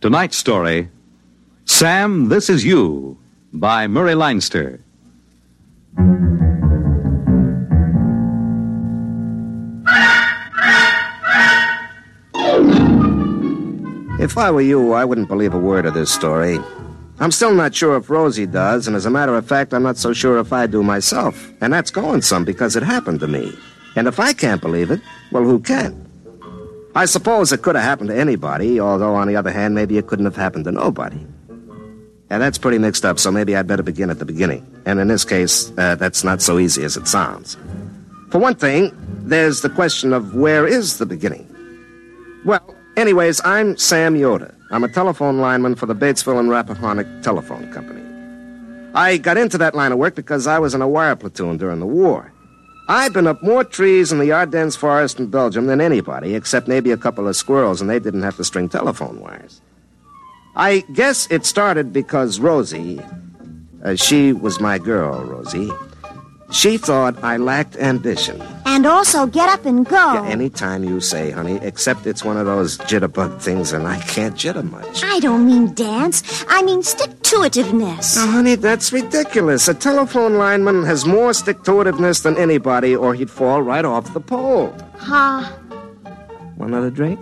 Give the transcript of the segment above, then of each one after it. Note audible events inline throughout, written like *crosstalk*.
tonight's story Sam, This Is You by Murray Leinster. If I were you, I wouldn't believe a word of this story. I'm still not sure if Rosie does, and as a matter of fact, I'm not so sure if I do myself. And that's going some because it happened to me. And if I can't believe it, well, who can? I suppose it could have happened to anybody, although on the other hand, maybe it couldn't have happened to nobody. And that's pretty mixed up, so maybe I'd better begin at the beginning. And in this case, uh, that's not so easy as it sounds. For one thing, there's the question of where is the beginning? Well, anyways, I'm Sam Yoder. I'm a telephone lineman for the Batesville and Rappahannock Telephone Company. I got into that line of work because I was in a wire platoon during the war. I've been up more trees in the Ardennes forest in Belgium than anybody, except maybe a couple of squirrels, and they didn't have to string telephone wires. I guess it started because Rosie, uh, she was my girl, Rosie. She thought I lacked ambition. And also get up and go. Yeah, anytime you say, honey, except it's one of those jitterbug things and I can't jitter much. I don't mean dance. I mean stick to itiveness. Now, honey, that's ridiculous. A telephone lineman has more stick to itiveness than anybody, or he'd fall right off the pole. Huh? Want another drink?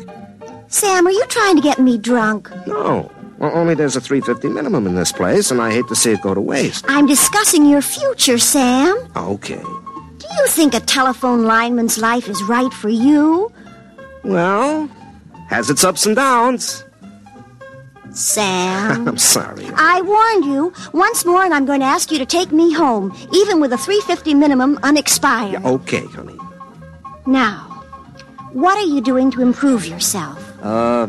Sam, are you trying to get me drunk? No. Well, only there's a 350 minimum in this place, and I hate to see it go to waste. I'm discussing your future, Sam. Okay. Do you think a telephone lineman's life is right for you? Well, has its ups and downs. Sam. *laughs* I'm sorry. I warned you once more, and I'm going to ask you to take me home, even with a 350 minimum unexpired. Yeah, okay, honey. Now, what are you doing to improve yourself? Uh,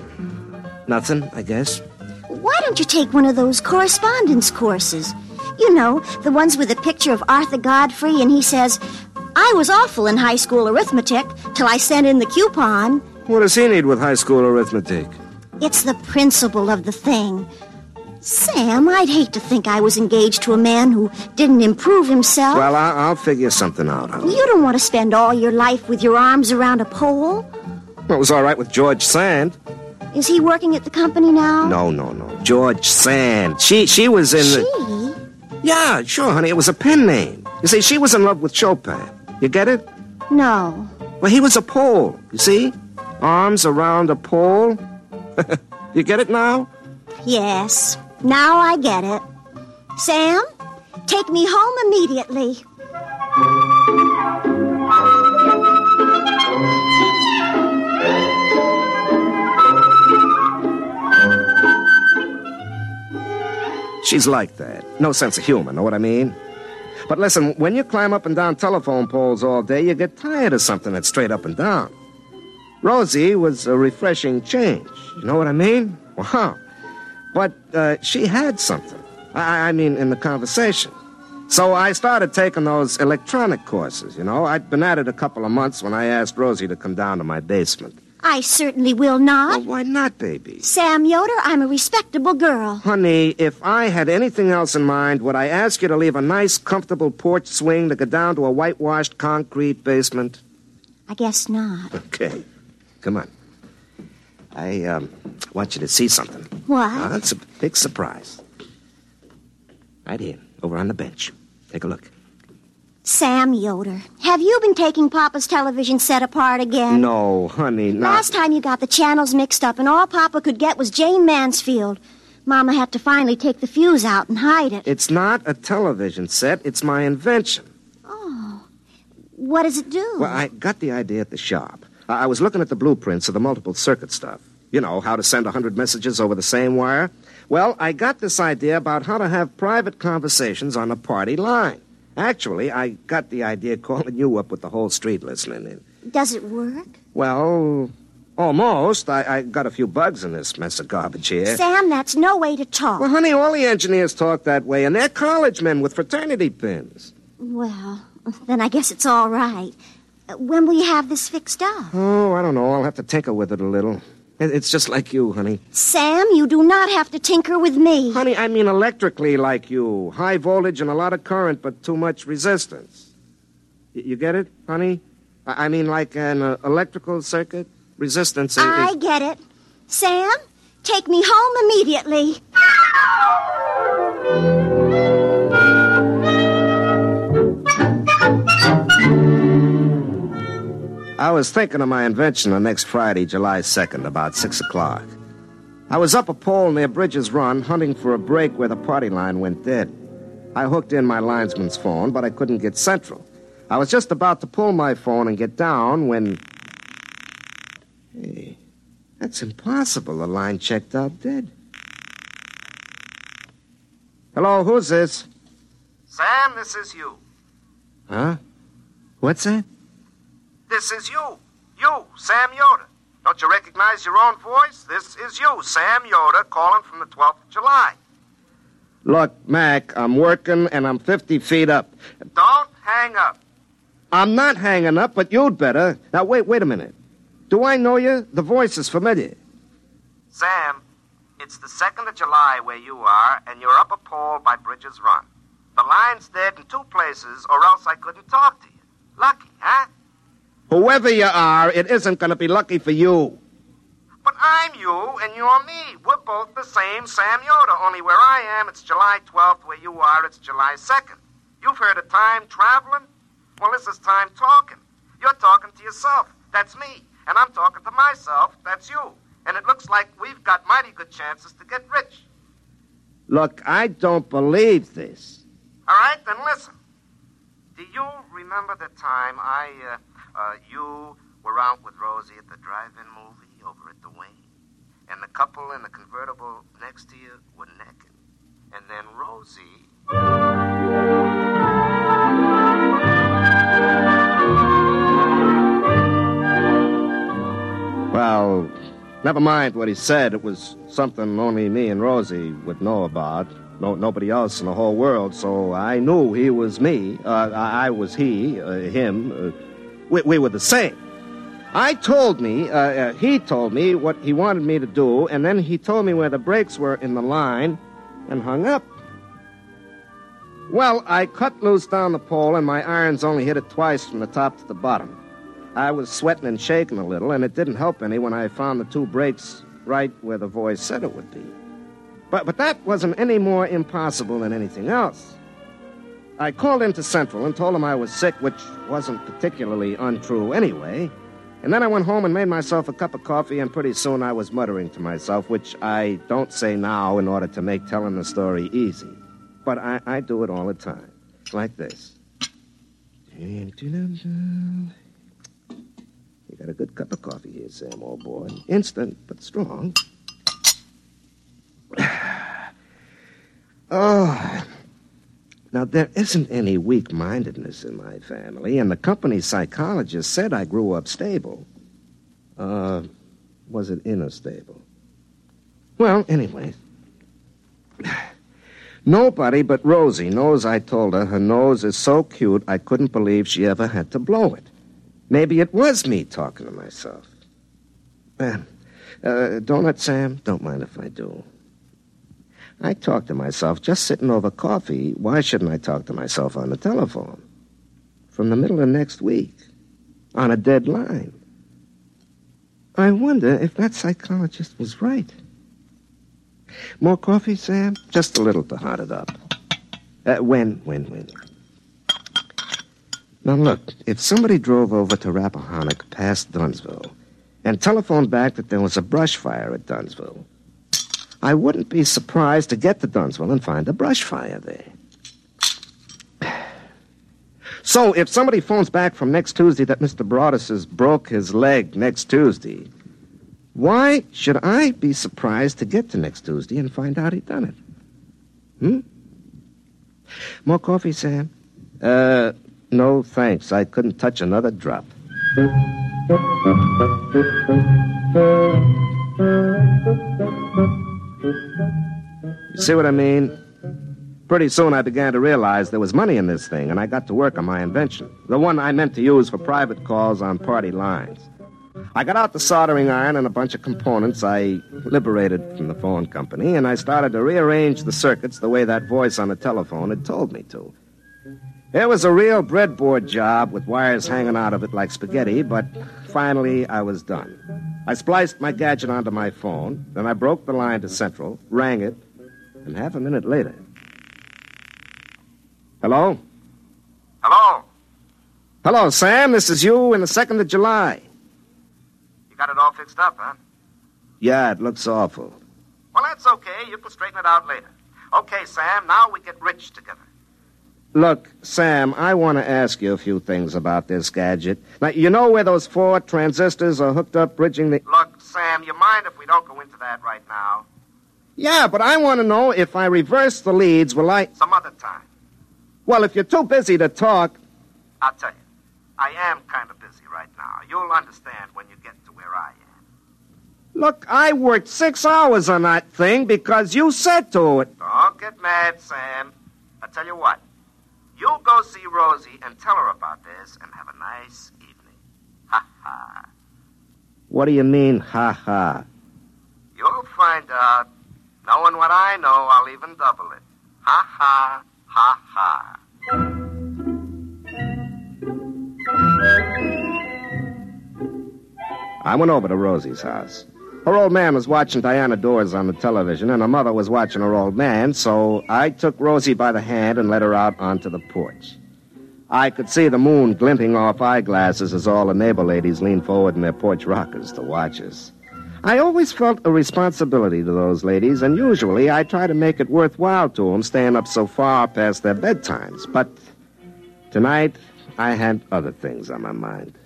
nothing, I guess. Why don't you take one of those correspondence courses? You know, the ones with a picture of Arthur Godfrey, and he says, I was awful in high school arithmetic till I sent in the coupon. What does he need with high school arithmetic? It's the principle of the thing. Sam, I'd hate to think I was engaged to a man who didn't improve himself. Well, I- I'll figure something out, you don't want to spend all your life with your arms around a pole. It was all right with George Sand. Is he working at the company now? No, no, no. George Sand. She she was in She? the. Yeah, sure, honey. It was a pen name. You see, she was in love with Chopin. You get it? No. Well, he was a pole. You see? Arms around a pole. *laughs* you get it now? Yes. Now I get it. Sam, take me home immediately. She's like that. No sense of humor, know what I mean? But listen, when you climb up and down telephone poles all day, you get tired of something that's straight up and down. Rosie was a refreshing change. You know what I mean? Wow. But uh, she had something. I, I mean, in the conversation. So I started taking those electronic courses, you know. I'd been at it a couple of months when I asked Rosie to come down to my basement. I certainly will not. Well, why not, baby? Sam Yoder, I'm a respectable girl. Honey, if I had anything else in mind, would I ask you to leave a nice, comfortable porch swing to go down to a whitewashed concrete basement? I guess not. Okay. Come on. I um, want you to see something. What? Uh, it's a big surprise. Right here, over on the bench. Take a look. Sam Yoder, have you been taking Papa's television set apart again? No, honey, not. Last time you got the channels mixed up, and all Papa could get was Jayne Mansfield. Mama had to finally take the fuse out and hide it. It's not a television set, it's my invention. Oh. What does it do? Well, I got the idea at the shop. I I was looking at the blueprints of the multiple circuit stuff. You know, how to send a 100 messages over the same wire. Well, I got this idea about how to have private conversations on a party line. Actually, I got the idea calling you up with the whole street listening in. Does it work? Well, almost. I, I got a few bugs in this mess of garbage here. Sam, that's no way to talk. Well, honey, all the engineers talk that way, and they're college men with fraternity pins. Well, then I guess it's all right. When will you have this fixed up? Oh, I don't know. I'll have to tinker with it a little. It- It's just like you, honey. Sam, you do not have to tinker with me. Honey, I mean electrically like you. High voltage and a lot of current, but too much resistance. You get it, honey? I I mean like an uh, electrical circuit? Resistance is... I get it. Sam, take me home immediately. I was thinking of my invention on next Friday, July 2nd, about 6 o'clock. I was up a pole near Bridges Run, hunting for a break where the party line went dead. I hooked in my linesman's phone, but I couldn't get central. I was just about to pull my phone and get down when. Hey, that's impossible. The line checked out dead. Hello, who's this? Sam, this is you. Huh? What's that? This is you. You, Sam Yoder. Don't you recognize your own voice? This is you, Sam Yoder, calling from the 12th of July. Look, Mac, I'm working and I'm 50 feet up. Don't hang up. I'm not hanging up, but you'd better. Now, wait, wait a minute. Do I know you? The voice is familiar. Sam, it's the 2nd of July where you are, and you're up a pole by Bridges Run. The line's dead in two places, or else I couldn't talk to you. Lucky, huh? Whoever you are, it isn't going to be lucky for you. But I'm you, and you're me. We're both the same Sam Yoder, only where I am, it's July 12th. Where you are, it's July 2nd. You've heard of time traveling? Well, this is time talking. You're talking to yourself. That's me. And I'm talking to myself. That's you. And it looks like we've got mighty good chances to get rich. Look, I don't believe this. All right, then listen. Do you remember the time I, uh, uh, you were out with Rosie at the drive-in movie over at the Wayne? And the couple in the convertible next to you were necking. And then Rosie. Well, never mind what he said. It was something only me and Rosie would know about. No, nobody else in the whole world. So I knew he was me. Uh, I, was he, uh, him. Uh, we, we were the same. I told me, uh, uh, he told me what he wanted me to do, and then he told me where the brakes were in the line and hung up. Well, I cut loose down the pole, and my irons only hit it twice from the top to the bottom. I was sweating and shaking a little, and it didn't help any when I found the two brakes right where the voice said it would be. But, but that wasn't any more impossible than anything else. I called into Central and told them I was sick, which wasn't particularly untrue anyway. And then I went home and made myself a cup of coffee, and pretty soon I was muttering to myself, which I don't say now in order to make telling the story easy. But I, I do it all the time, like this. You got a good cup of coffee here, Sam, old boy. Instant, but strong. *sighs* oh. Now, there isn't any weak mindedness in my family, and the company psychologist said I grew up stable. Uh, was it inner stable? Well, anyway, *sighs* Nobody but Rosie knows I told her her nose is so cute I couldn't believe she ever had to blow it. Maybe it was me talking to myself. Uh, uh, donut Sam, don't mind if I do. I talk to myself just sitting over coffee. Why shouldn't I talk to myself on the telephone? From the middle of next week, on a dead line. I wonder if that psychologist was right. More coffee, Sam? Just a little to hot it up. Uh, when, when, when? Now, look, if somebody drove over to Rappahannock past Dunsville and telephoned back that there was a brush fire at Dunsville, I wouldn't be surprised to get to Dunsville and find a brush fire there. *sighs* So, if somebody phones back from next Tuesday that Mr. Broadus has broke his leg next Tuesday, why should I be surprised to get to next Tuesday and find out he'd done it? Hmm? More coffee, Sam? Uh, no thanks. I couldn't touch another drop. You see what I mean? Pretty soon I began to realize there was money in this thing, and I got to work on my invention. The one I meant to use for private calls on party lines. I got out the soldering iron and a bunch of components I liberated from the phone company, and I started to rearrange the circuits the way that voice on the telephone had told me to. It was a real breadboard job with wires hanging out of it like spaghetti, but finally I was done. I spliced my gadget onto my phone, then I broke the line to Central, rang it, and half a minute later. Hello? Hello? Hello, Sam. This is you in the 2nd of July. You got it all fixed up, huh? Yeah, it looks awful. Well, that's okay. You can straighten it out later. Okay, Sam, now we get rich together. Look, Sam, I want to ask you a few things about this gadget. Now, you know where those four transistors are hooked up, bridging the. Look, Sam, you mind if we don't go into that right now? Yeah, but I want to know if I reverse the leads, will I. Some other time. Well, if you're too busy to talk. I'll tell you. I am kind of busy right now. You'll understand when you get to where I am. Look, I worked six hours on that thing because you said to it. Don't get mad, Sam. I'll tell you what. You go see Rosie and tell her about this and have a nice evening. Ha ha. What do you mean, ha ha? You'll find out. Knowing what I know, I'll even double it. Ha ha, ha ha. I went over to Rosie's house. Her old man was watching Diana Dors on the television, and her mother was watching her old man, so I took Rosie by the hand and led her out onto the porch. I could see the moon glinting off eyeglasses as all the neighbor ladies leaned forward in their porch rockers to watch us. I always felt a responsibility to those ladies, and usually I try to make it worthwhile to them staying up so far past their bedtimes. But tonight, I had other things on my mind.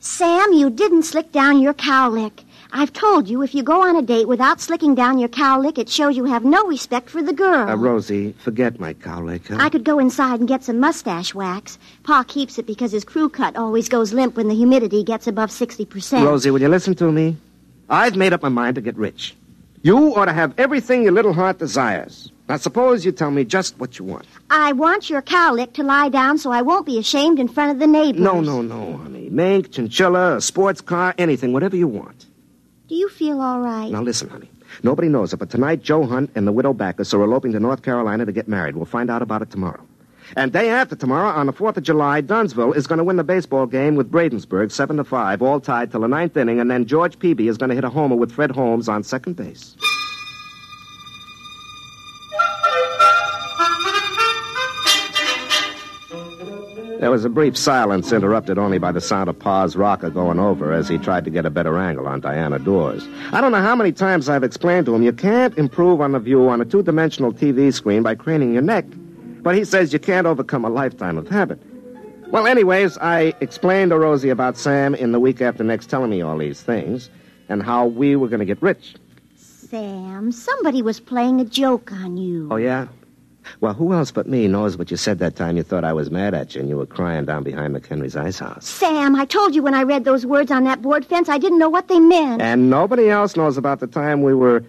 Sam, you didn't slick down your cowlick. I've told you if you go on a date without slicking down your cowlick, it shows you have no respect for the girl. Uh, Rosie, forget my cowlick, huh? I could go inside and get some mustache wax. Pa keeps it because his crew cut always goes limp when the humidity gets above 60%. Rosie, will you listen to me? I've made up my mind to get rich. You ought to have everything your little heart desires. Now, suppose you tell me just what you want. I want your cowlick to lie down so I won't be ashamed in front of the neighbors. No, no, no, honey. Mink, chinchilla, a sports car, anything, whatever you want. You feel all right? Now, listen, honey. Nobody knows it, but tonight Joe Hunt and the widow Backus are eloping to North Carolina to get married. We'll find out about it tomorrow. And day after tomorrow, on the 4th of July, Dunsville is going to win the baseball game with Bradensburg, 7 to 5, all tied till the ninth inning, and then George Peavy is going to hit a homer with Fred Holmes on second base. There was a brief silence, interrupted only by the sound of Pa's rocker going over as he tried to get a better angle on Diana Dors. I don't know how many times I've explained to him you can't improve on the view on a two dimensional TV screen by craning your neck. But he says you can't overcome a lifetime of habit. Well, anyways, I explained to Rosie about Sam in the week after next telling me all these things and how we were going to get rich. Sam, somebody was playing a joke on you. Oh, yeah? Well, who else but me knows what you said that time you thought I was mad at you and you were crying down behind McHenry's ice house? Sam, I told you when I read those words on that board fence I didn't know what they meant. And nobody else knows about the time we were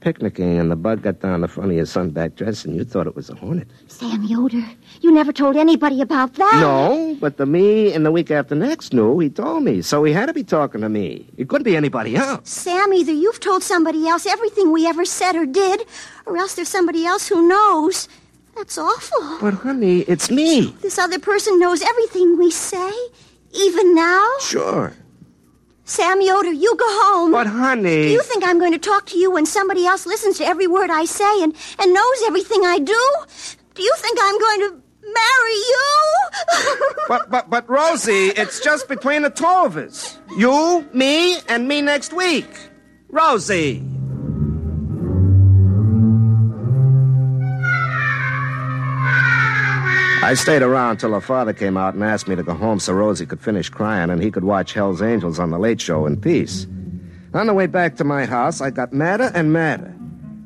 picnicking and the bug got down the front of your sunback dress and you thought it was a hornet. Sam Yoder, you never told anybody about that. No, but the me in the week after next knew. He told me, so he had to be talking to me. It couldn't be anybody else. Sam, either you've told somebody else everything we ever said or did, or else there's somebody else who knows. That's awful. But, honey, it's me. This other person knows everything we say, even now. Sure. Sam Yoder, you go home. But, honey. Do you think I'm going to talk to you when somebody else listens to every word I say and, and knows everything I do? Do you think I'm going to marry you? *laughs* but, but, but, Rosie, it's just between the two of us. You, me, and me next week. Rosie. I stayed around till her father came out and asked me to go home so Rosie could finish crying and he could watch Hell's Angels on the Late Show in peace. On the way back to my house, I got madder and madder.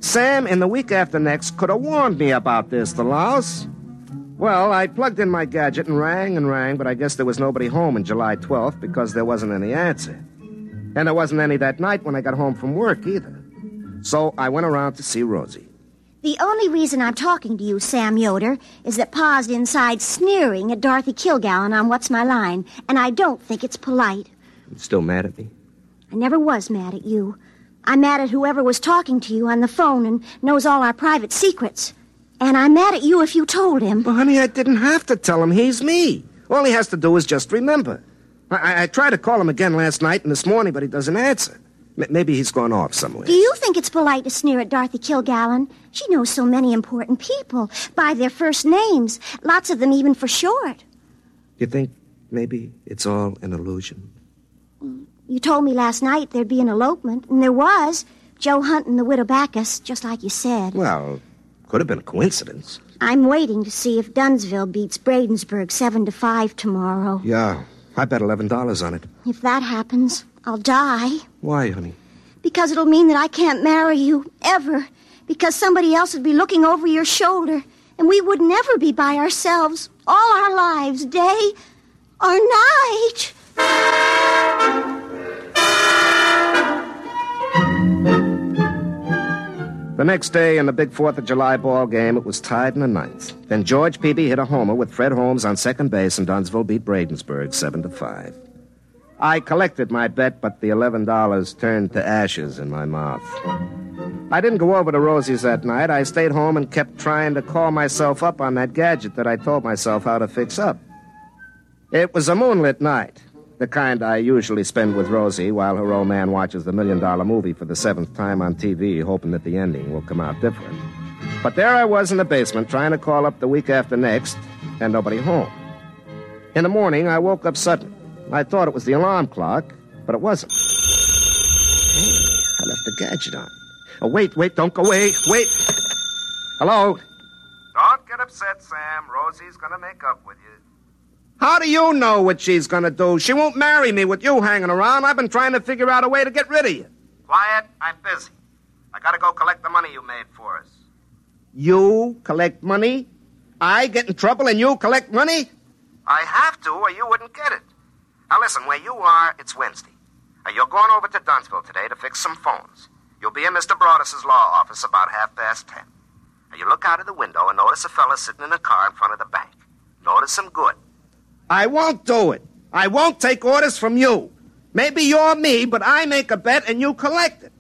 Sam, in the week after next, could have warned me about this, the louse. Well, I plugged in my gadget and rang and rang, but I guess there was nobody home on July 12th because there wasn't any answer. And there wasn't any that night when I got home from work either. So I went around to see Rosie. The only reason I'm talking to you, Sam Yoder, is that Pa's inside sneering at Dorothy Kilgallen on What's My Line, and I don't think it's polite. You're still mad at me? I never was mad at you. I'm mad at whoever was talking to you on the phone and knows all our private secrets. And I'm mad at you if you told him. Well, honey, I didn't have to tell him he's me. All he has to do is just remember. I, I, I tried to call him again last night and this morning, but he doesn't answer. M- maybe he's gone off somewhere. Do you think it's polite to sneer at Dorothy Kilgallen? She knows so many important people by their first names, lots of them even for short. You think maybe it's all an illusion? You told me last night there'd be an elopement, and there was. Joe Hunt and the widow Backus, just like you said. Well, could have been a coincidence. I'm waiting to see if Dunsville beats Bradensburg seven to five tomorrow. Yeah, I bet eleven dollars on it. If that happens, I'll die. Why, honey? Because it'll mean that I can't marry you, ever. Because somebody else would be looking over your shoulder, and we would never be by ourselves all our lives, day or night. The next day in the big Fourth of July ball game, it was tied in the ninth. Then George Peavy hit a homer with Fred Holmes on second base, and Dunsville beat Bradensburg seven to five. I collected my bet, but the eleven dollars turned to ashes in my mouth. I didn't go over to Rosie's that night. I stayed home and kept trying to call myself up on that gadget that I told myself how to fix up. It was a moonlit night, the kind I usually spend with Rosie while her old man watches the million dollar movie for the seventh time on TV, hoping that the ending will come out different. But there I was in the basement trying to call up the week after next, and nobody home. In the morning, I woke up suddenly. I thought it was the alarm clock, but it wasn't. Hey, I left the gadget on. Oh, wait, wait, don't go away. Wait. Hello? Don't get upset, Sam. Rosie's gonna make up with you. How do you know what she's gonna do? She won't marry me with you hanging around. I've been trying to figure out a way to get rid of you. Quiet, I'm busy. I gotta go collect the money you made for us. You collect money? I get in trouble and you collect money? I have to, or you wouldn't get it. Now listen, where you are, it's Wednesday. Now, you're going over to Dunsville today to fix some phones. You'll be in Mr. Broadus's law office about half past ten. Now, you look out of the window and notice a fella sitting in a car in front of the bank. Notice him good. I won't do it. I won't take orders from you. Maybe you're me, but I make a bet and you collect it.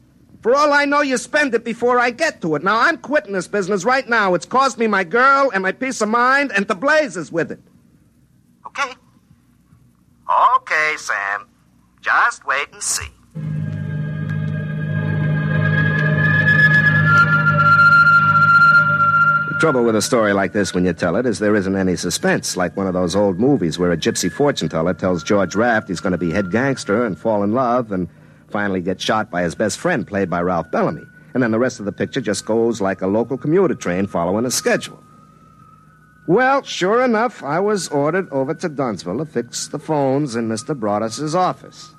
For all I know, you spend it before I get to it. Now, I'm quitting this business right now. It's cost me my girl and my peace of mind and the blazes with it. Okay? Okay, Sam. Just wait and see. The trouble with a story like this when you tell it is there isn't any suspense, like one of those old movies where a gypsy fortune teller tells George Raft he's going to be head gangster and fall in love and finally get shot by his best friend, played by Ralph Bellamy. And then the rest of the picture just goes like a local commuter train following a schedule. Well, sure enough, I was ordered over to Dunsville to fix the phones in Mr. Broadus's office.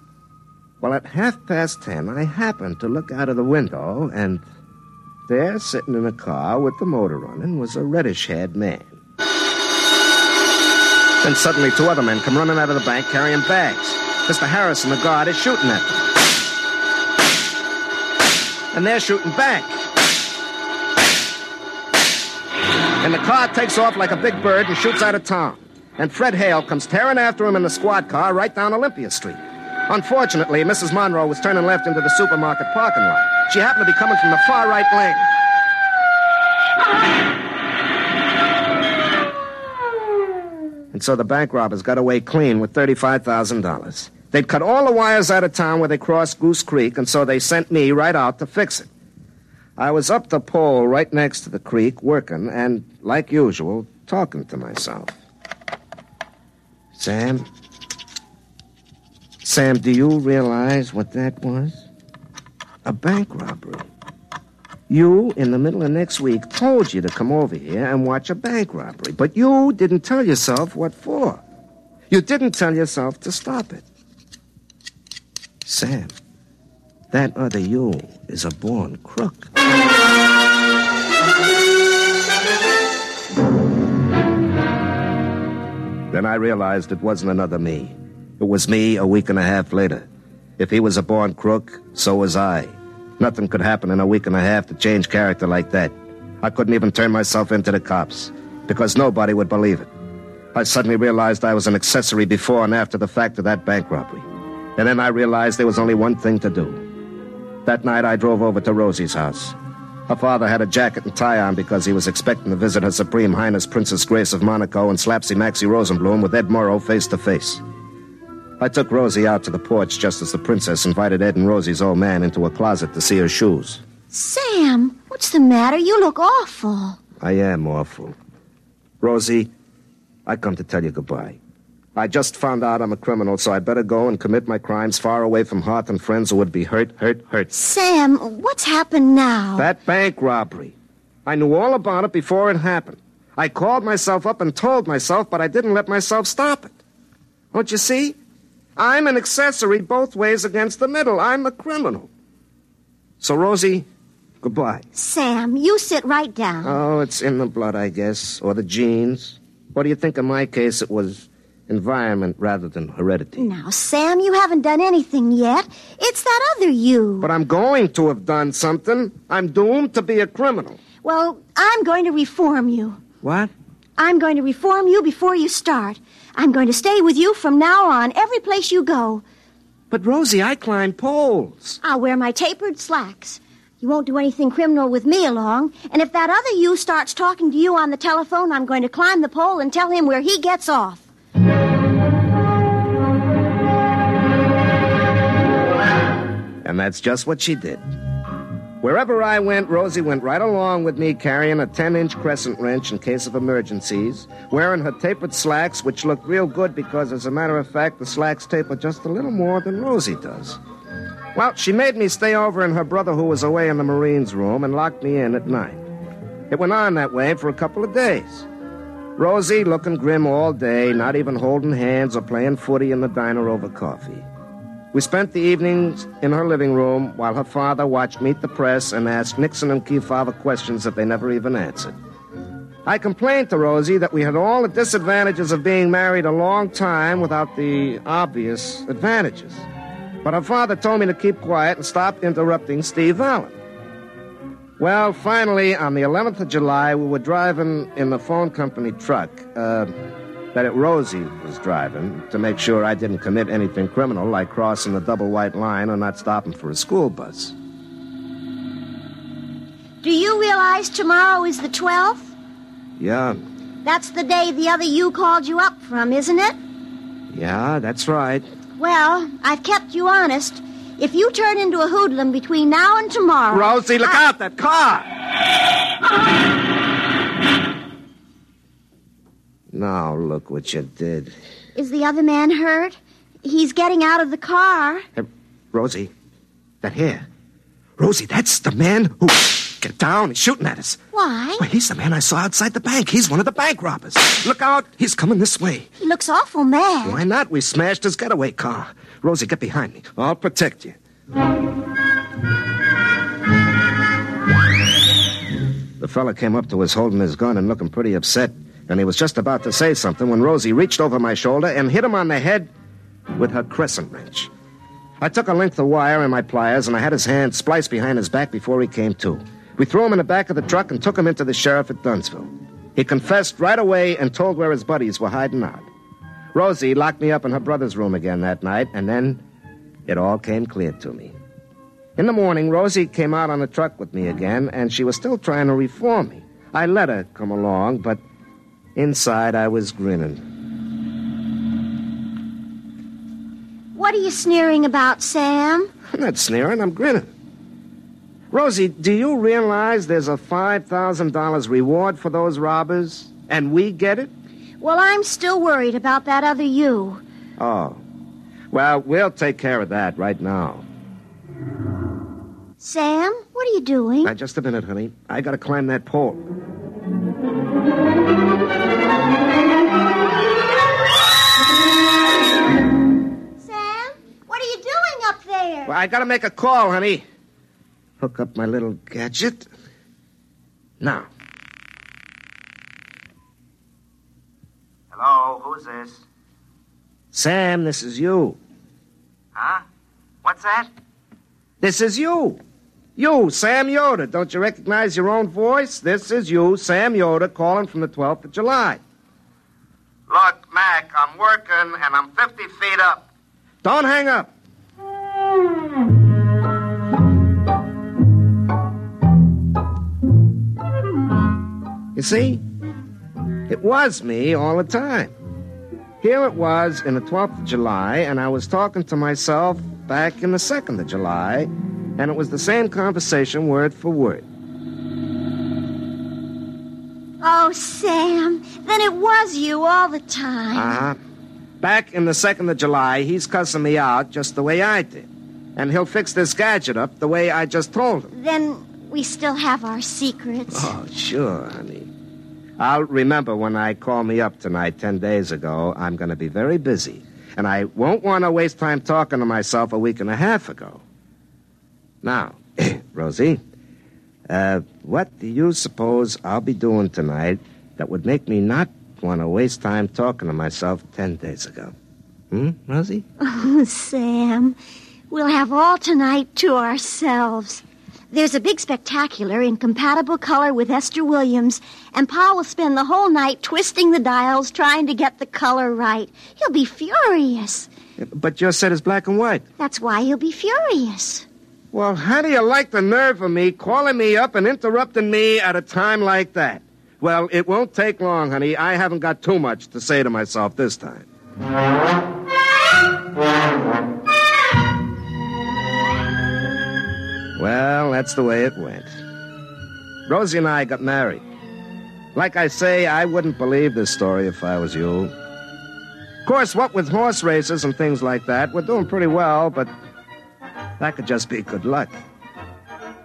Well, at half past ten, I happened to look out of the window, and there, sitting in a car with the motor running, was a reddish haired man. Then suddenly, two other men come running out of the bank carrying bags. Mr. Harrison, the guard, is shooting at them. And they're shooting back. And the car takes off like a big bird and shoots out of town. And Fred Hale comes tearing after him in the squad car right down Olympia Street. Unfortunately, Mrs. Monroe was turning left into the supermarket parking lot. She happened to be coming from the far right lane. And so the bank robbers got away clean with $35,000. They'd cut all the wires out of town where they crossed Goose Creek, and so they sent me right out to fix it. I was up the pole right next to the creek, working, and, like usual, talking to myself. Sam? Sam, do you realize what that was? A bank robbery. You, in the middle of next week, told you to come over here and watch a bank robbery, but you didn't tell yourself what for. You didn't tell yourself to stop it. Sam, that other you is a born crook. Then I realized it wasn't another me. It was me a week and a half later. If he was a born crook, so was I. Nothing could happen in a week and a half to change character like that. I couldn't even turn myself into the cops because nobody would believe it. I suddenly realized I was an accessory before and after the fact of that bank robbery. And then I realized there was only one thing to do. That night I drove over to Rosie's house. Her father had a jacket and tie on because he was expecting to visit Her Supreme Highness Princess Grace of Monaco and Slapsy Maxie Rosenblum with Ed Murrow face to face. I took Rosie out to the porch just as the princess invited Ed and Rosie's old man into a closet to see her shoes. Sam, what's the matter? You look awful. I am awful. Rosie, I come to tell you goodbye. I just found out I'm a criminal, so I better go and commit my crimes far away from hearth and friends who would be hurt, hurt, hurt. Sam, what's happened now? That bank robbery. I knew all about it before it happened. I called myself up and told myself, but I didn't let myself stop it. Don't you see? I'm an accessory both ways against the middle. I'm a criminal. So, Rosie, goodbye. Sam, you sit right down. Oh, it's in the blood, I guess, or the genes. What do you think in my case it was environment rather than heredity? Now, Sam, you haven't done anything yet. It's that other you. But I'm going to have done something. I'm doomed to be a criminal. Well, I'm going to reform you. What? I'm going to reform you before you start. I'm going to stay with you from now on, every place you go. But, Rosie, I climb poles. I'll wear my tapered slacks. You won't do anything criminal with me along. And if that other you starts talking to you on the telephone, I'm going to climb the pole and tell him where he gets off. And that's just what she did. Wherever I went, Rosie went right along with me, carrying a 10 inch crescent wrench in case of emergencies, wearing her tapered slacks, which looked real good because, as a matter of fact, the slacks taper just a little more than Rosie does. Well, she made me stay over in her brother who was away in the Marines room and locked me in at night. It went on that way for a couple of days. Rosie looking grim all day, not even holding hands or playing footy in the diner over coffee. We spent the evenings in her living room while her father watched Meet the Press and asked Nixon and Kefauver questions that they never even answered. I complained to Rosie that we had all the disadvantages of being married a long time without the obvious advantages. But her father told me to keep quiet and stop interrupting Steve Allen. Well, finally, on the 11th of July, we were driving in the phone company truck. Uh, that it Rosie was driving to make sure I didn't commit anything criminal like crossing the double white line or not stopping for a school bus. Do you realize tomorrow is the 12th? Yeah, That's the day the other you called you up from, isn't it? yeah, that's right. Well, I've kept you honest. If you turn into a hoodlum between now and tomorrow. Rosie, look I- out, that car! *laughs* Now, look what you did. Is the other man hurt? He's getting out of the car. Hey, Rosie, that hair. Rosie, that's the man who. Get down, he's shooting at us. Why? Why, he's the man I saw outside the bank. He's one of the bank robbers. Look out, he's coming this way. He looks awful mad. Why not? We smashed his getaway car. Rosie, get behind me. I'll protect you. The fella came up to us holding his gun and looking pretty upset, and he was just about to say something when Rosie reached over my shoulder and hit him on the head with her crescent wrench. I took a length of wire in my pliers, and I had his hand spliced behind his back before he came to. We threw him in the back of the truck and took him into the sheriff at Dunsville. He confessed right away and told where his buddies were hiding out. Rosie locked me up in her brother's room again that night, and then it all came clear to me. In the morning, Rosie came out on the truck with me again, and she was still trying to reform me. I let her come along, but inside I was grinning. What are you sneering about, Sam? I'm not sneering, I'm grinning. Rosie, do you realize there's a $5,000 reward for those robbers? And we get it? Well, I'm still worried about that other you. Oh. Well, we'll take care of that right now. Sam, what are you doing? Now, just a minute, honey. I gotta climb that pole. Well, I gotta make a call, honey. Hook up my little gadget. Now. Hello, who's this? Sam, this is you. Huh? What's that? This is you. You, Sam Yoder. Don't you recognize your own voice? This is you, Sam Yoder, calling from the 12th of July. Look, Mac, I'm working and I'm 50 feet up. Don't hang up. You see? It was me all the time. Here it was in the 12th of July, and I was talking to myself back in the 2nd of July, and it was the same conversation word for word. Oh, Sam, then it was you all the time. Uh huh. Back in the 2nd of July, he's cussing me out just the way I did. And he'll fix this gadget up the way I just told him. Then we still have our secrets. Oh, sure, honey. I'll remember when I call me up tonight 10 days ago, I'm going to be very busy. And I won't want to waste time talking to myself a week and a half ago. Now, *clears throat* Rosie, uh, what do you suppose I'll be doing tonight that would make me not want to waste time talking to myself 10 days ago? Hmm, Rosie? *laughs* Oh, Sam, we'll have all tonight to ourselves. There's a big spectacular in compatible color with Esther Williams, and Pa will spend the whole night twisting the dials trying to get the color right. He'll be furious. But your set is black and white. That's why he'll be furious. Well, how do you like the nerve of me calling me up and interrupting me at a time like that? Well, it won't take long, honey. I haven't got too much to say to myself this time. Well, that's the way it went. Rosie and I got married. Like I say, I wouldn't believe this story if I was you. Of course, what with horse races and things like that, we're doing pretty well, but that could just be good luck.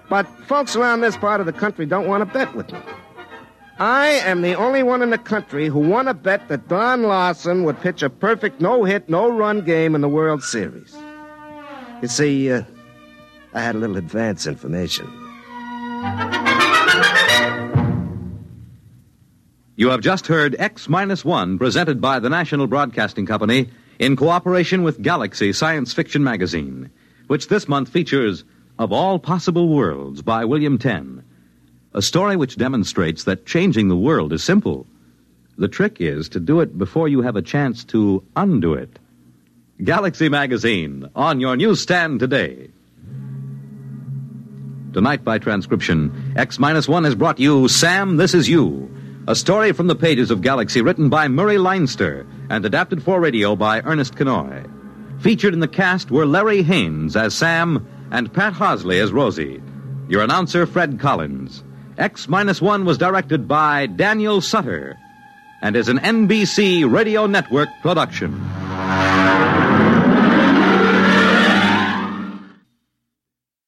But folks around this part of the country don't want to bet with me. I am the only one in the country who won a bet that Don Larsen would pitch a perfect no hit, no run game in the World Series. You see, uh, I had a little advance information. You have just heard X Minus One presented by the National Broadcasting Company in cooperation with Galaxy Science Fiction Magazine, which this month features Of All Possible Worlds by William Tenn, a story which demonstrates that changing the world is simple. The trick is to do it before you have a chance to undo it. Galaxy Magazine on your newsstand today. Tonight, by transcription, X Minus One has brought you Sam, This Is You, a story from the pages of Galaxy written by Murray Leinster and adapted for radio by Ernest Kinoy. Featured in the cast were Larry Haines as Sam and Pat Hosley as Rosie. Your announcer, Fred Collins. X Minus One was directed by Daniel Sutter and is an NBC Radio Network production.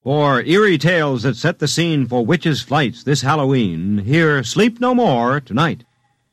For eerie tales that set the scene for witches' flights this Halloween, hear Sleep No More tonight.